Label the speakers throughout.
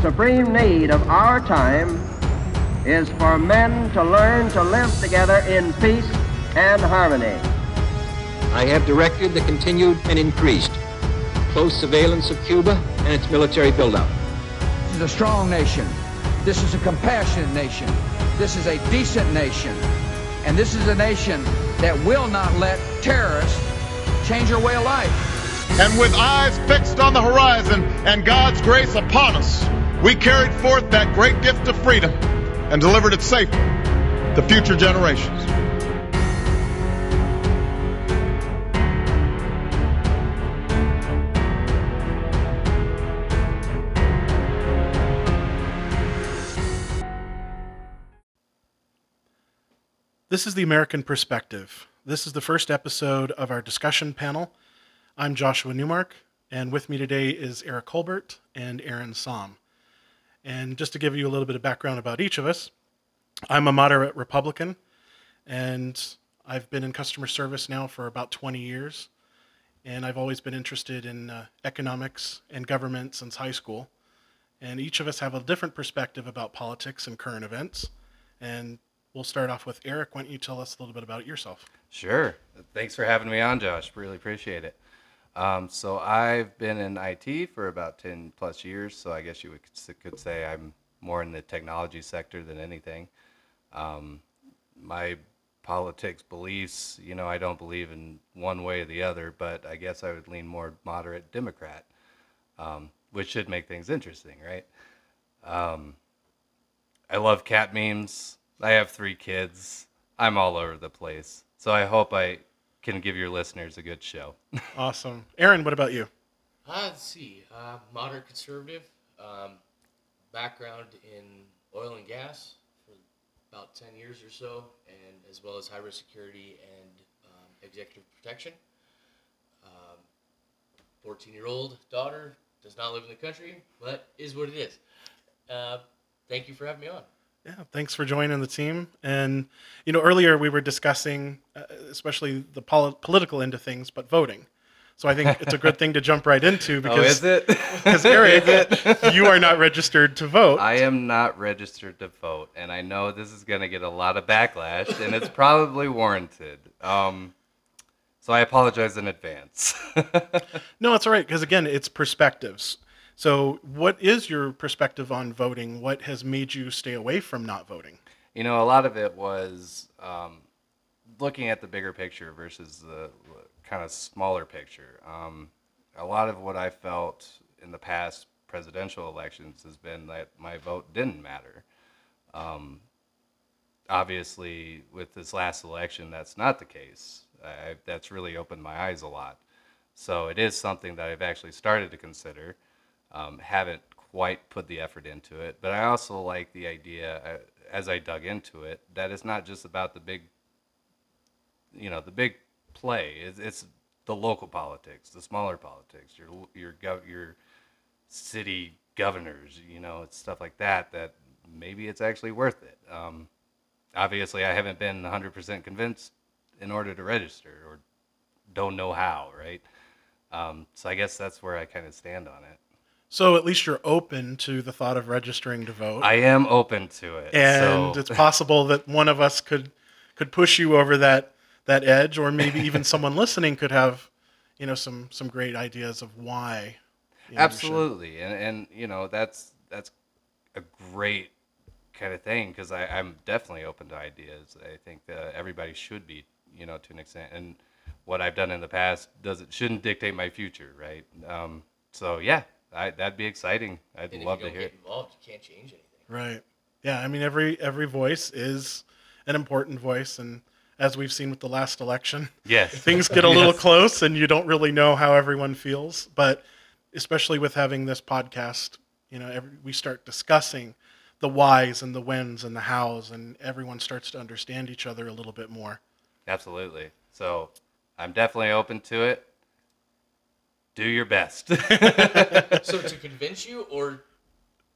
Speaker 1: supreme need of our time is for men to learn to live together in peace and harmony.
Speaker 2: I have directed the continued and increased close surveillance of Cuba and its military buildup.
Speaker 3: This is a strong nation. This is a compassionate nation. This is a decent nation. And this is a nation that will not let terrorists change our way of life.
Speaker 4: And with eyes fixed on the horizon and God's grace upon us, we carried forth that great gift of freedom and delivered it safely to future generations.
Speaker 5: This is the American Perspective. This is the first episode of our discussion panel. I'm Joshua Newmark, and with me today is Eric Colbert and Aaron Somm. And just to give you a little bit of background about each of us, I'm a moderate Republican, and I've been in customer service now for about 20 years. And I've always been interested in uh, economics and government since high school. And each of us have a different perspective about politics and current events. And we'll start off with Eric. Why don't you tell us a little bit about yourself?
Speaker 6: Sure. Thanks for having me on, Josh. Really appreciate it. Um, so I've been in IT for about 10 plus years. So I guess you would, could say I'm more in the technology sector than anything. Um, my politics beliefs, you know, I don't believe in one way or the other, but I guess I would lean more moderate Democrat, um, which should make things interesting, right? Um, I love cat memes. I have three kids. I'm all over the place. So I hope I can give your listeners a good show.
Speaker 5: Awesome. Aaron, what about you?
Speaker 7: Uh, let's see. Uh, moderate conservative. Um, background in oil and gas for about 10 years or so, and as well as high risk security and um, executive protection. 14 year old daughter does not live in the country, but is what it is. Uh, thank you for having me on.
Speaker 5: Yeah, thanks for joining the team. And you know, earlier we were discussing, uh, especially the pol- political end of things, but voting. So I think it's a good thing to jump right into because
Speaker 6: oh, is it?
Speaker 5: because Eric, you are not registered to vote.
Speaker 6: I am not registered to vote, and I know this is going to get a lot of backlash, and it's probably warranted. Um, so I apologize in advance.
Speaker 5: no, it's all right because again, it's perspectives. So, what is your perspective on voting? What has made you stay away from not voting?
Speaker 6: You know, a lot of it was um, looking at the bigger picture versus the kind of smaller picture. Um, a lot of what I felt in the past presidential elections has been that my vote didn't matter. Um, obviously, with this last election, that's not the case. I, that's really opened my eyes a lot. So it is something that I've actually started to consider. Um, haven't quite put the effort into it, but I also like the idea, uh, as I dug into it, that it's not just about the big, you know, the big play. It's, it's the local politics, the smaller politics, your your gov- your city governors, you know, it's stuff like that. That maybe it's actually worth it. Um, obviously, I haven't been 100% convinced in order to register, or don't know how, right? Um, so I guess that's where I kind of stand on it.
Speaker 5: So at least you're open to the thought of registering to vote.
Speaker 6: I am open to it,
Speaker 5: and
Speaker 6: so.
Speaker 5: it's possible that one of us could could push you over that that edge, or maybe even someone listening could have, you know, some some great ideas of why. You know,
Speaker 6: Absolutely, and and you know that's that's a great kind of thing because I'm definitely open to ideas. I think that everybody should be, you know, to an extent, and what I've done in the past doesn't shouldn't dictate my future, right? Um, so yeah, I, that'd be exciting. I'd
Speaker 7: and
Speaker 6: love
Speaker 7: if you
Speaker 6: to hear.
Speaker 7: get involved, you can't change anything.
Speaker 5: Right. Yeah. I mean, every every voice is an important voice, and as we've seen with the last election,
Speaker 6: Yes.
Speaker 5: things get a little
Speaker 6: Yes.
Speaker 5: close, and you don't really know how everyone feels. But especially with having this podcast, you know, every, we start discussing the whys and the whens and the hows, and everyone starts to understand each other a little bit more.
Speaker 6: Absolutely. So I'm definitely open to it. Do your best.
Speaker 7: so to convince you, or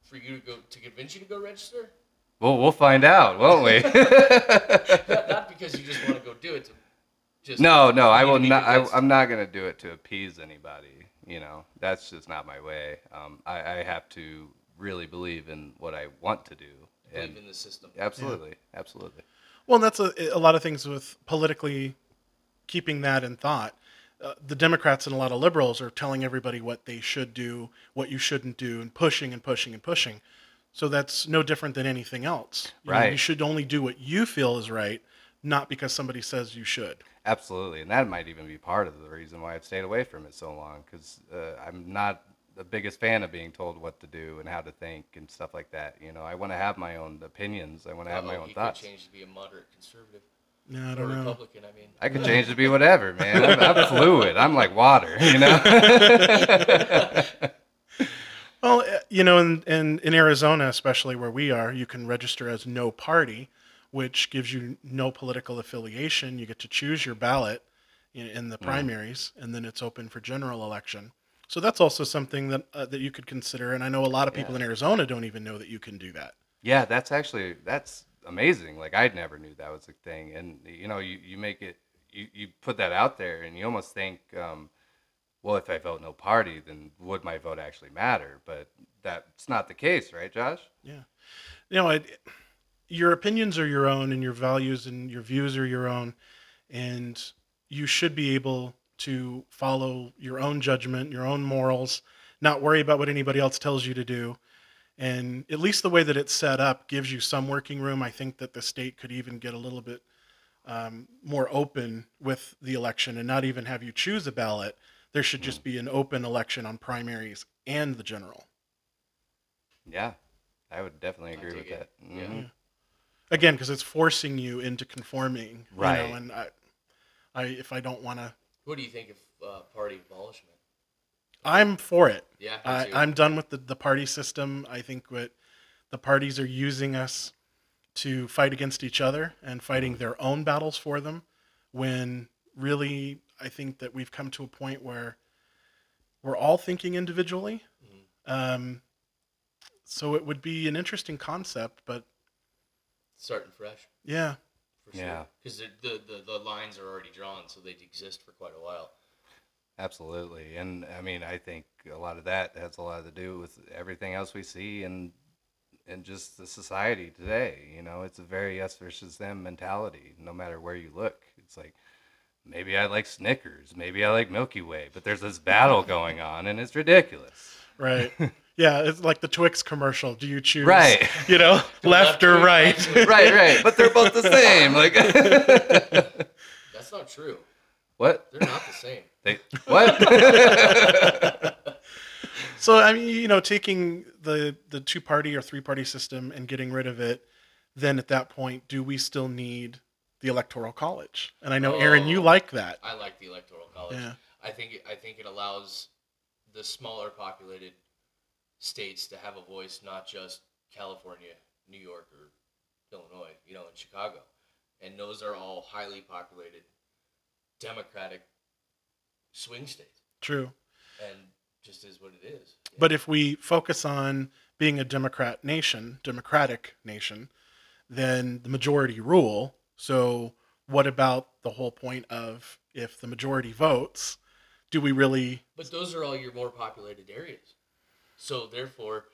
Speaker 7: for you to go to convince you to go register,
Speaker 6: well, we'll find out, won't we?
Speaker 7: not, not because you just want to go do it. To just
Speaker 6: no, no, I will not. I, I'm not going to do it to appease anybody. You know, that's just not my way. Um, I, I have to really believe in what I want to do.
Speaker 7: Believe
Speaker 6: And
Speaker 7: in the system.
Speaker 6: absolutely, absolutely.
Speaker 5: Well, that's a, a lot of things with politically keeping that in thought. Uh, the Democrats and a lot of liberals are telling everybody what they should do, what you shouldn't do, and pushing and pushing and pushing. So that's no different than anything else. You know,
Speaker 6: Right.
Speaker 5: you should only do what you feel is right, not because somebody says you should.
Speaker 6: Absolutely, and that might even be part of the reason why I've stayed away from it so long. Because uh, I'm not the biggest fan of being told what to do and how to think and stuff like that. You know, I want to have my own opinions. I want to have my
Speaker 7: Uh-oh,
Speaker 6: own
Speaker 7: he
Speaker 6: thoughts.
Speaker 7: could change to be a moderate conservative
Speaker 5: No, I don't know.
Speaker 7: Republican. I mean,
Speaker 6: I could change to be whatever, man. I'm, I'm fluid. I'm like water. You know.
Speaker 5: Well, uh, you know, in, in, in Arizona, especially where we are, you can register as no party, which gives you no political affiliation. You get to choose your ballot in, in the primaries, and then it's open for general election. So that's also something that uh, that you could consider. And I know a lot of people in Arizona don't even know that you can do that.
Speaker 6: Yeah, that's actually that's amazing. Like I never knew that was a thing, and you know, you, you make it, you, you put that out there, and you almost think, um, well, if I vote no party, then would my vote actually matter? But that's not the case, right, Josh?
Speaker 5: Yeah. You know, it, your opinions are your own and your values and your views are your own. And you should be able to follow your own judgment, your own morals, not worry about what anybody else tells you to do. And at least the way that it's set up gives you some working room. I think that the state could even get a little bit um, more open with the election and not even have you choose a ballot. There should just be an open election on primaries and the general.
Speaker 6: Yeah, I would definitely agree with
Speaker 7: it.
Speaker 6: that.
Speaker 7: Yeah.
Speaker 6: Mhm.
Speaker 5: again because it's forcing you into conforming you
Speaker 6: Right.
Speaker 5: know, and I, I if i don't want to
Speaker 7: what do you think of uh, party abolishment?
Speaker 5: I'm for it.
Speaker 7: Yeah, me
Speaker 5: I, I'm done with the, the party system. I think what the parties are using us to fight against each other and fighting their own battles for them when really i think that we've come to a point where we're all thinking individually. Um, so it would be an interesting concept but
Speaker 7: starting fresh.
Speaker 5: Yeah.
Speaker 7: For sure.
Speaker 6: Yeah.
Speaker 7: because the, the the the lines are already drawn, so they exist for quite a while.
Speaker 6: Absolutely, and I mean, I think a lot of that has a lot to do with everything else we see and and just the society today. You know, it's a very us versus them mentality. No matter where you look, it's like maybe I like Snickers, maybe I like Milky Way, but there's this battle going on, and it's ridiculous.
Speaker 5: Right. Yeah, it's like the Twix commercial. Do you choose
Speaker 6: Right.
Speaker 5: You know, left or right?
Speaker 6: right, right, but they're both the same. Like
Speaker 7: That's not true.
Speaker 6: What?
Speaker 7: They're not the same.
Speaker 6: They what?
Speaker 5: So I mean, you know, taking the the two party or three party system and getting rid of it, then at that point, do we still need the electoral college? And I know Aaron, you
Speaker 7: Oh.
Speaker 5: like that.
Speaker 7: I like the electoral college.
Speaker 5: Yeah.
Speaker 7: I think it, I think it allows the smaller populated states to have a voice, not just California, New York, or Illinois. You know, and Chicago, and those are all highly populated, Democratic swing states,
Speaker 5: True.
Speaker 7: and just is what it is.
Speaker 5: But if we focus on being a Democrat nation, democratic nation, then the majority rule. So what about the whole point of if the majority votes, do we really
Speaker 7: But those are all your more populated areas. So therefore,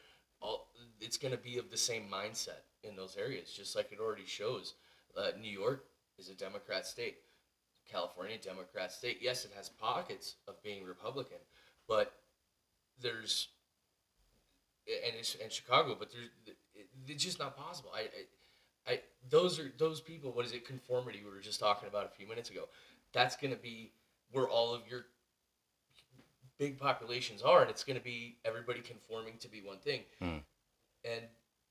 Speaker 7: all it's going to be of the same mindset in those areas, just like it already shows. Uh, New York is a Democrat state. California, Democrat state. Yes, it has pockets of being Republican, but there's and it's and Chicago, but there's it, it's just not possible. I, I, I those are those people. What is it? Conformity. We were just talking about a few minutes ago. That's going to be where all of your big populations are, and it's going to be everybody conforming to be one thing,
Speaker 6: Hmm.
Speaker 7: and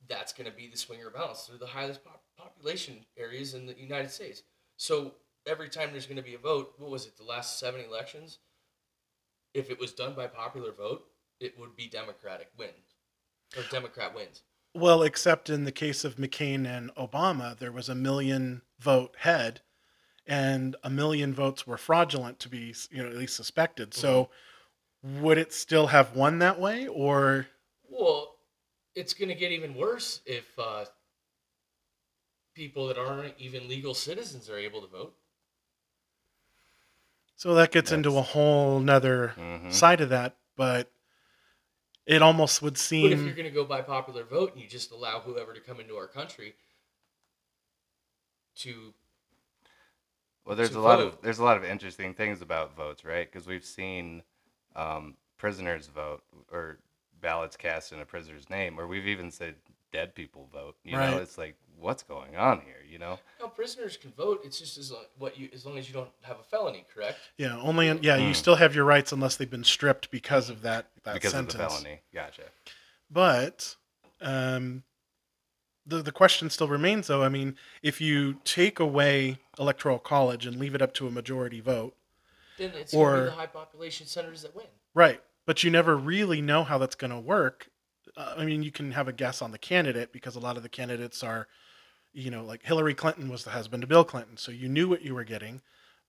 Speaker 7: that's going to be the swinger balance. They're the highest pop- population areas in the United States. So every time there's going to be a vote, what was it? The last seven elections, if it was done by popular vote, it would be Democratic wins or Democrat wins.
Speaker 5: Well, except in the case of McCain and Obama, there was a million vote head, and a million votes were fraudulent to be, you know, at least suspected. So, would it still have won that way, or
Speaker 7: Well, it's going to get even worse if uh, people that aren't even legal citizens are able to vote.
Speaker 5: So that gets into a whole nother
Speaker 6: Mhm.
Speaker 5: side of that? But it almost would seem.
Speaker 7: But if you're going to go by popular vote and you just allow whoever to come into our country to
Speaker 6: Well, there's
Speaker 7: to
Speaker 6: a lot of there's a lot of interesting things about votes, right? Because we've seen um, prisoners vote or ballots cast in a prisoner's name, or we've even said dead people vote. You know,
Speaker 5: Right.
Speaker 6: it's like what's going on here? You know?
Speaker 7: no prisoners can vote. It's just as long, what you as long as you don't have a felony, correct?
Speaker 5: yeah only in, yeah you
Speaker 6: Mm.
Speaker 5: still have your rights unless they've been stripped because of that that
Speaker 6: because
Speaker 5: sentence.
Speaker 6: of the felony. Gotcha.
Speaker 5: But um, the the question still remains, though. I mean, if you take away electoral college and leave it up to a majority vote,
Speaker 7: Then it's going to
Speaker 5: Or-
Speaker 7: be the high population centers that win.
Speaker 5: right? But you never really know how that's going to work. Uh, I mean, you can have a guess on the candidate because a lot of the candidates are, you know, like Hillary Clinton was the husband of Bill Clinton, so you knew what you were getting.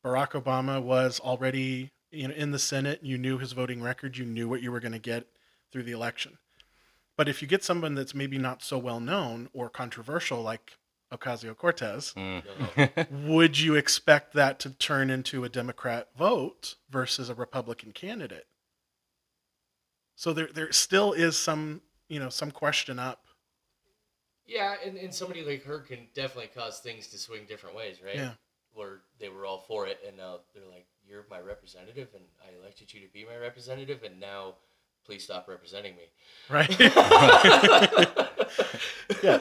Speaker 5: Barack Obama was already, you know, in the Senate. You knew his voting record. You knew what you were going to get through the election. But if you get someone that's maybe not so well known or controversial, like Ocasio Cortez,
Speaker 6: Mm.
Speaker 5: would you expect that to turn into a Democrat vote versus a Republican candidate? So there, there still is some, you know, some question up.
Speaker 7: Yeah, and, and somebody like her can definitely cause things to swing different ways, right?
Speaker 5: Yeah.
Speaker 7: Where they were all for it, and now they're like, "You're my representative, and I elected you to be my representative, and now please stop representing me."
Speaker 5: Right? yeah.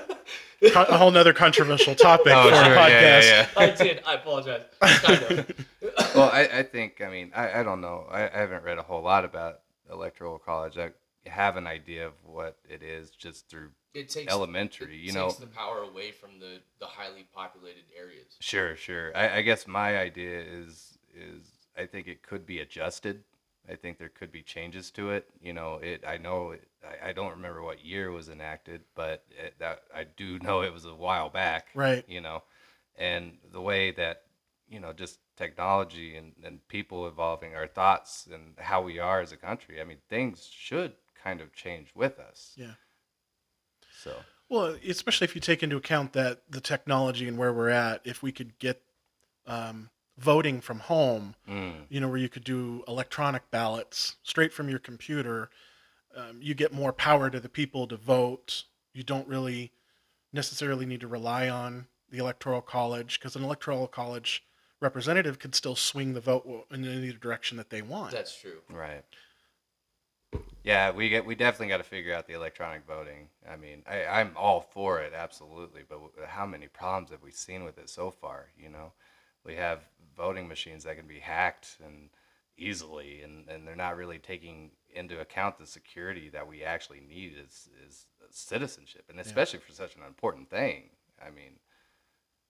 Speaker 5: Co- a whole nother controversial topic
Speaker 6: oh,
Speaker 5: for
Speaker 6: sure.
Speaker 5: a
Speaker 6: Yeah,
Speaker 5: podcast.
Speaker 6: yeah, yeah.
Speaker 7: I did. I apologize. Kind of.
Speaker 6: well, I, I think, I mean, I, I don't know. I, I haven't read a whole lot about electoral college. I have an idea of what it is just through
Speaker 7: It takes
Speaker 6: elementary.
Speaker 7: it
Speaker 6: you know,
Speaker 7: takes the power away from the the highly populated areas.
Speaker 6: Sure, sure. I, I guess my idea is is I think it could be adjusted. I think there could be changes to it. You know, it. I know. It, I, I don't remember what year was enacted, but it, that I do know it was a while back.
Speaker 5: Right.
Speaker 6: You know, and the way that you know just technology and, and people evolving our thoughts and how we are as a country. I mean, things should kind of change with us.
Speaker 5: Yeah.
Speaker 6: So.
Speaker 5: Well, especially if you take into account that the technology and where we're at, if we could get um, voting from home,
Speaker 6: Mm.
Speaker 5: you know, where you could do electronic ballots straight from your computer, um, you get more power to the people to vote. You don't really necessarily need to rely on the electoral college because an electoral college representative could still swing the vote in any direction that they want.
Speaker 7: That's true.
Speaker 6: Right. Yeah, we get we definitely got to figure out the electronic voting. I mean, I, I'm all for it, absolutely. But how many problems have we seen with it so far? You know, we have voting machines that can be hacked and easily, and, and they're not really taking into account the security that we actually need as is citizenship, and especially for such an important thing. I mean,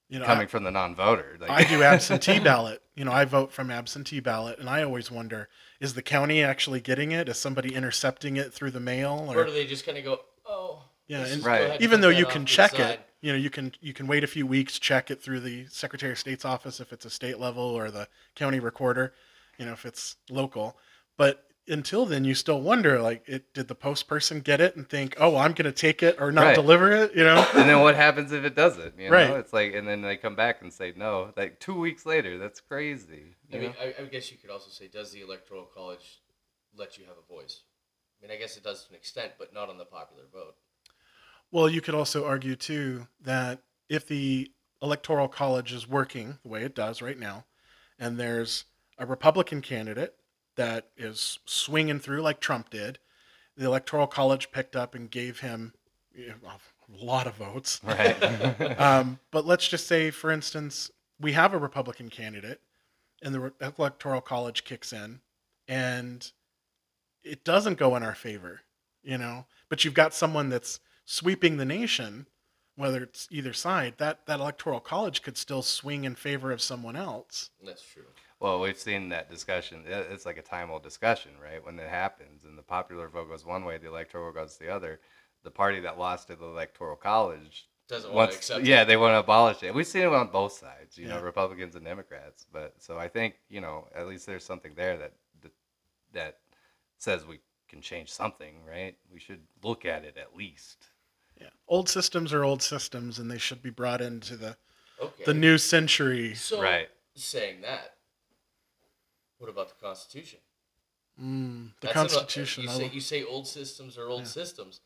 Speaker 5: you know,
Speaker 6: coming
Speaker 5: I-
Speaker 6: from the non-voter, like,
Speaker 5: I do absentee ballot. You know, I vote from absentee ballot, and I always wonder: is the county actually getting it? Is somebody intercepting it through the mail?
Speaker 7: Or
Speaker 5: Or
Speaker 7: do they just kind of go, "Oh,
Speaker 5: Yeah, and
Speaker 6: Right.
Speaker 5: even though you can check it, you know, you can you can wait a few weeks, check it through the Secretary of State's office if it's a state level, or the county recorder, you know, if it's local. But until then, you still wonder: like, it did the post person get it and think, "Oh, I'm going to take it or not
Speaker 6: Right.
Speaker 5: deliver it?" You know?
Speaker 6: and then what happens if it doesn't? You know,
Speaker 5: Right.
Speaker 6: it's like, and then they come back and say no. Like two weeks later, that's crazy.
Speaker 7: I
Speaker 6: you
Speaker 7: mean. I, I guess you could also say, does the electoral college let you have a voice? I mean, I guess it does to an extent, but not on the popular vote.
Speaker 5: Well, you could also argue too that if the electoral college is working the way it does right now, and there's a Republican candidate that is swinging through like Trump did, the electoral college picked up and gave him you know, a lot of votes.
Speaker 6: right.
Speaker 5: Um, but let's just say, for instance, we have a Republican candidate, and the re- electoral college kicks in, and it doesn't go in our favor, you know. But you've got someone that's sweeping the nation, whether it's either side. That that electoral college could still swing in favor of someone else.
Speaker 7: That's true.
Speaker 6: Well, we've seen that discussion. It's like a time old discussion, right? When it happens, and the popular vote goes one way, the electoral goes the other. The party that lost to the electoral college
Speaker 7: Doesn't want to
Speaker 6: wants,
Speaker 7: accept
Speaker 6: yeah,
Speaker 7: it.
Speaker 6: they want to abolish it. We've seen it on both sides, you know, Republicans and Democrats. But so I think you know, at least there's something there that that, that says we can change something, right? We should look at it at least.
Speaker 5: Yeah, old systems are old systems, and they should be brought into the
Speaker 7: Okay.
Speaker 5: the new century.
Speaker 7: So,
Speaker 6: Right.
Speaker 7: saying that, what about the Constitution?
Speaker 5: Mm, the
Speaker 7: That's an-
Speaker 5: Constitution.
Speaker 7: you say you say old systems are old
Speaker 5: Yeah.
Speaker 7: systems.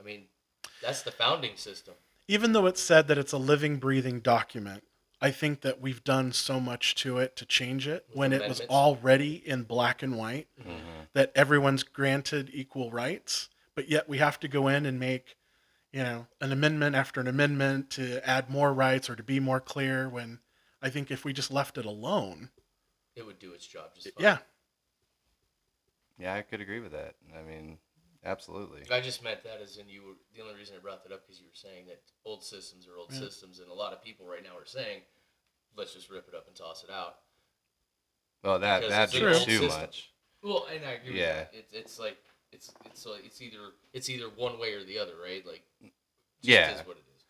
Speaker 7: I mean, that's the founding system.
Speaker 5: even though it's said that it's a living, breathing document, I think that we've done so much to it to change it
Speaker 7: With
Speaker 5: when it was already in black and white
Speaker 6: Mm-hmm.
Speaker 5: that everyone's granted equal rights, but yet we have to go in and make, you know, an amendment after an amendment to add more rights or to be more clear. When I think if we just left it alone,
Speaker 7: It would do its job just fine.
Speaker 5: yeah,
Speaker 6: Yeah, I could agree with that. I mean, absolutely.
Speaker 7: I just meant that as in you were the only reason I brought that up because you were saying that old systems are old
Speaker 5: Yeah.
Speaker 7: systems, and a lot of people right now are saying, let's just rip it up and toss it out.
Speaker 6: Well, that
Speaker 7: Because
Speaker 6: that's
Speaker 7: it's
Speaker 5: an old
Speaker 6: too
Speaker 7: system.
Speaker 6: much.
Speaker 7: Well, and I agree.
Speaker 6: Yeah.
Speaker 7: With that. It's it's like it's it's like it's either it's either one way or the other, right? Like,
Speaker 6: Yeah.
Speaker 7: is what it is.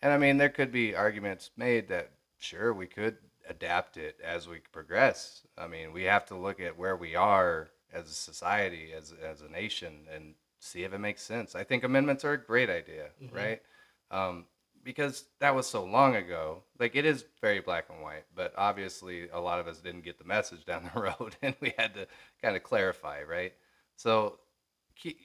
Speaker 6: And I mean, there could be arguments made that sure we could adapt it as we progress. I mean, we have to look at where we are as a society, as as a nation, and see if it makes sense. I think amendments are a great idea,
Speaker 7: Mhm.
Speaker 6: right? Um, because that was so long ago. Like it is very black and white, but obviously a lot of us didn't get the message down the road, and we had to kind of clarify, right? So,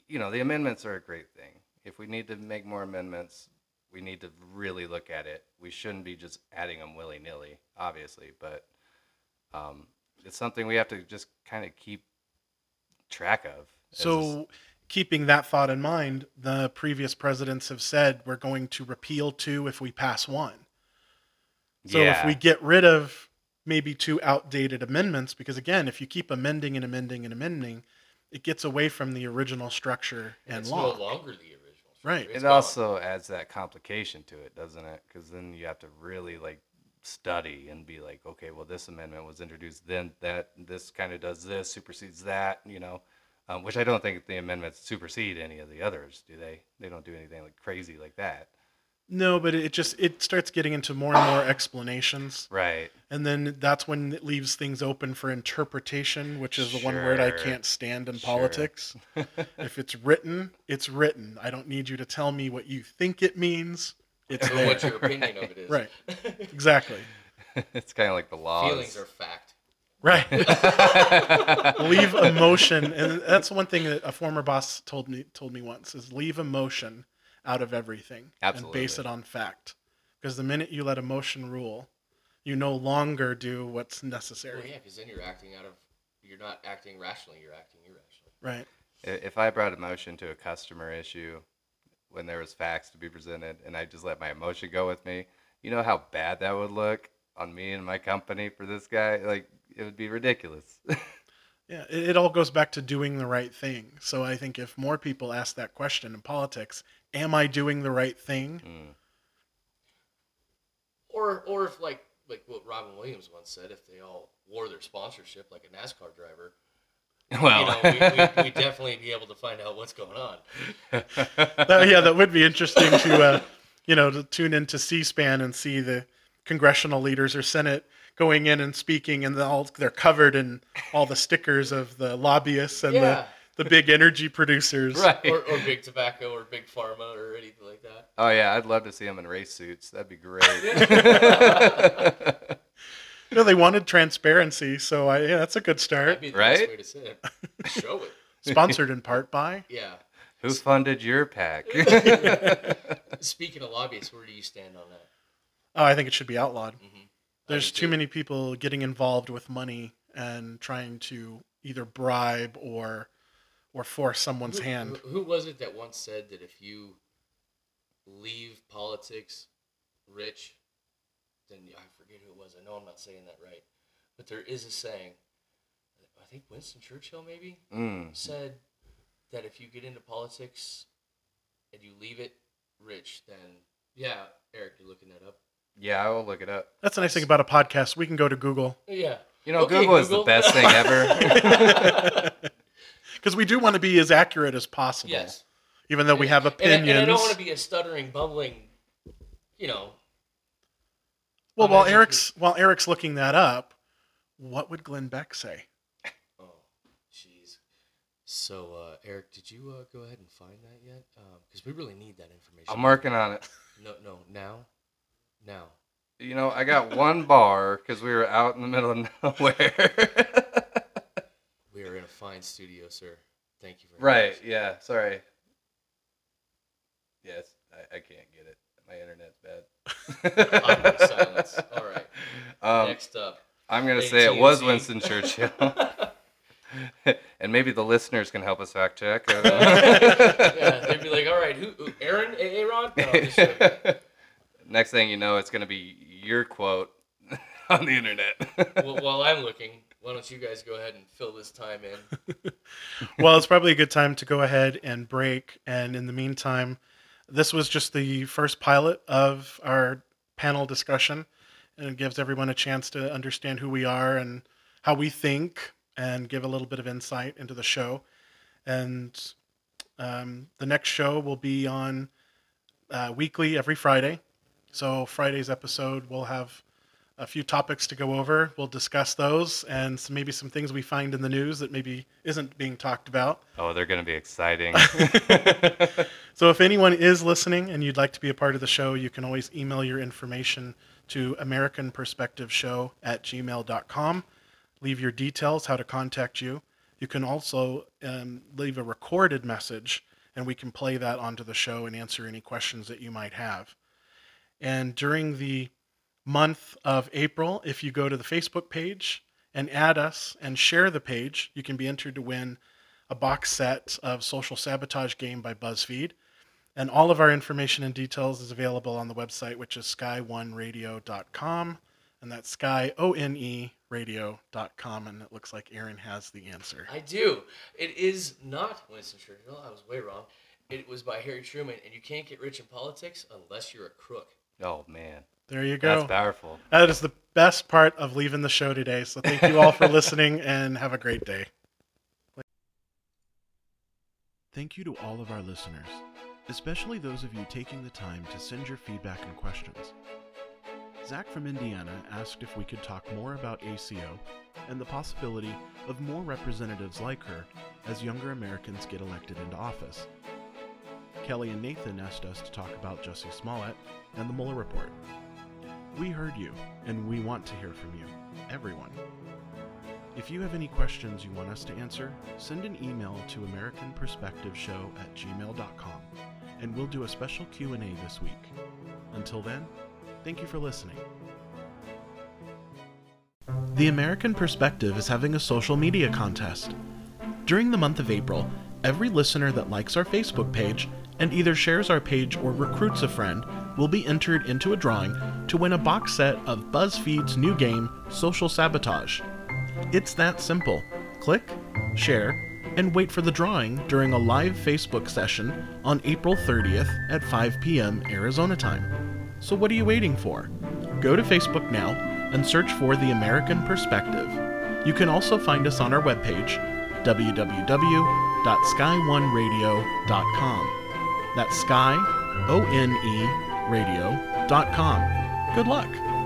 Speaker 6: you know, the amendments are a great thing. If we need to make more amendments, we need to really look at it. We shouldn't be just adding them willy nilly, obviously, but um, it's something we have to just kind of keep track of. as a s-
Speaker 5: So, keeping that thought in mind, the previous presidents have said we're going to repeal two if we pass one. So, if we get rid of maybe two outdated amendments, because again, if you keep amending and amending and amending, it gets away from the original structure and
Speaker 7: it's
Speaker 5: law.
Speaker 7: no longer the original.
Speaker 5: Right.
Speaker 7: It's
Speaker 6: it
Speaker 7: gone.
Speaker 6: also adds that complication to it, doesn't it? Because then you have to really like study and be like, okay, well, this amendment was introduced, then that this kind of does this, supersedes that, you know. Um, which I don't think the amendments supersede any of the others, do they? They don't do anything like crazy like that,
Speaker 5: No, but it just it starts getting into more and more explanations,
Speaker 6: right?
Speaker 5: and then that's when it leaves things open for interpretation, which is the one word I
Speaker 6: Sure.
Speaker 5: can't stand in
Speaker 6: Sure.
Speaker 5: politics. if it's written, it's written. I don't need you to tell me what you think it means. It's
Speaker 7: Or
Speaker 5: there.
Speaker 7: what your opinion of it is.
Speaker 5: Right. Exactly.
Speaker 6: it's kind of like the laws.
Speaker 7: Feelings are fact.
Speaker 5: Right. leave emotion, and that's one thing that a former boss told me told me once is leave emotion out of everything and base it on fact. Because the minute you let emotion rule, you no longer do what's
Speaker 7: Well,
Speaker 5: necessary.
Speaker 7: yeah, because then you're acting out of you're not acting rationally. You're acting irrationally.
Speaker 5: Right.
Speaker 6: If I brought emotion to a customer issue when there was facts to be presented and I just let my emotion go with me, you know how bad that would look on me and my company for this guy? Like it would be ridiculous.
Speaker 5: Yeah. It, it all goes back to doing the right thing. So I think if more people ask that question in politics, am I doing the right thing?
Speaker 6: Mm.
Speaker 7: Or or if like like what Robin Williams once said, if they all wore their sponsorship like a NASCAR driver,
Speaker 6: Well,
Speaker 7: you know, we, we, we'd definitely be able to find out what's going on.
Speaker 5: That- yeah, that would be interesting to, uh, you know, to tune into C-SPAN and see the congressional leaders or Senate going in and speaking, and they're all they're covered in all the stickers of the lobbyists and
Speaker 7: Yeah.
Speaker 5: the, the big energy producers.
Speaker 6: right.
Speaker 7: Or, or big tobacco or big pharma or anything like that.
Speaker 6: oh yeah, I'd love to see them in race suits. That'd be great.
Speaker 5: You know, they wanted transparency, so I, yeah, that's a good
Speaker 7: That'd
Speaker 5: start.
Speaker 7: be the
Speaker 6: Right?
Speaker 7: best way to say it. Show it.
Speaker 5: Sponsored in part by.
Speaker 7: Yeah.
Speaker 6: Who funded your PAC?
Speaker 7: Speaking of lobbyists, where do you stand on that?
Speaker 5: Oh, I think it should be outlawed.
Speaker 7: Mhm.
Speaker 5: There's too
Speaker 7: too.
Speaker 5: many people getting involved with money and trying to either bribe or or force someone's
Speaker 7: Who-
Speaker 5: hand.
Speaker 7: Who, who was it that once said that if you leave politics rich, then I forget who it was. I know I'm not saying that right, but there is a saying. I think Winston Churchill maybe
Speaker 6: mm.
Speaker 7: said that if you get into politics and you leave it rich, then yeah, Eric, you're looking that up.
Speaker 6: Yeah, I will look it up.
Speaker 5: That's the nice thing about a podcast. We can go to Google
Speaker 7: Yeah,
Speaker 6: You know,
Speaker 7: Okay,
Speaker 6: Google is the
Speaker 7: Google.
Speaker 6: best thing ever.
Speaker 5: because we do want to be as accurate as possible.
Speaker 7: yes.
Speaker 5: Even though we have
Speaker 7: And I-
Speaker 5: opinions.
Speaker 7: and I, don't want to be a stuttering, bumbling, you know.
Speaker 5: well, while
Speaker 7: Imagine-
Speaker 5: Eric's while Eric's looking that up, what would Glenn Beck say?
Speaker 7: Oh, jeez. So, uh, Eric, did you uh, go ahead and find that yet? Because we really need that information.
Speaker 6: I'm working on it.
Speaker 7: No, no, now, now.
Speaker 6: You know, I got one bar because we were out in the middle of nowhere.
Speaker 7: We are in a fine studio, sir. Thank you very
Speaker 6: Right.
Speaker 7: much.
Speaker 6: Yeah. Sorry. Yes, I, I can't get it. My internet's bad.
Speaker 7: Awkward silence. All right.
Speaker 6: Um,
Speaker 7: Next up.
Speaker 6: I'm gonna
Speaker 7: Hey,
Speaker 6: say it was Winston Churchill. and maybe the listeners can help us fact check. I don't know.
Speaker 7: yeah, they'd be like, all right, who, who Aaron, Aaron? No, I'm just joking.
Speaker 6: Next thing you know, it's gonna be your quote on the internet.
Speaker 7: well, while I'm looking, why don't you guys go ahead and fill this time in?
Speaker 5: well, it's probably a good time to go ahead and break. And in the meantime, this was just the first pilot of our panel discussion, and it gives everyone a chance to understand who we are and how we think, and give a little bit of insight into the show. And um, the next show will be on uh, weekly every Friday. So Friday's episode we'll have a few topics to go over. We'll discuss those and some, maybe some things we find in the news that maybe isn't being talked about.
Speaker 6: oh, they're gonna be exciting.
Speaker 5: So if anyone is listening and you'd like to be a part of the show, you can always email your information to AmericanPerspectiveShow at gmail.com. Leave your details, how to contact you. You can also um, leave a recorded message, and we can play that onto the show and answer any questions that you might have. And during the month of April, if you go to the Facebook page and add us and share the page, you can be entered to win a box set of Social Sabotage Game by BuzzFeed. And all of our information and details is available on the website, which is sky1radio.com. And that's sky, O N E, radio.com. And it looks like Aaron has the answer.
Speaker 7: I do. It is not Winston Churchill. I was way wrong. It was by Harry Truman, and you can't get rich in politics unless you're a crook.
Speaker 6: Oh man,
Speaker 5: There you go.
Speaker 6: that's powerful.
Speaker 5: That is the best part of leaving the show today. So thank you all for listening and have a great day. Thank you to all of our listeners, especially those of you taking the time to send your feedback and questions. Zach from Indiana asked if we could talk more about ACO and the possibility of more representatives like her as younger Americans get elected into office. Kelly and Nathan asked us to talk about Jussie Smollett and the Mueller report. We heard you, and we want to hear from you, everyone. If you have any questions you want us to answer, send an email to AmericanPerspectiveShow at gmail.com, and we'll do a special Q&A this week. Until then, thank you for listening. The American Perspective is having a social media contest. During the month of April, every listener that likes our Facebook page and either shares our page or recruits a friend will be entered into a drawing to win a box set of BuzzFeed's new game, Social Sabotage. It's that simple. Click, share, and wait for the drawing during a live Facebook session on April 30th at 5 p.m. Arizona time. So what are you waiting for? Go to Facebook now and search for The American Perspective. You can also find us on our webpage, www.sky1radio.com. That's sky, O N E, radio.com. Good luck!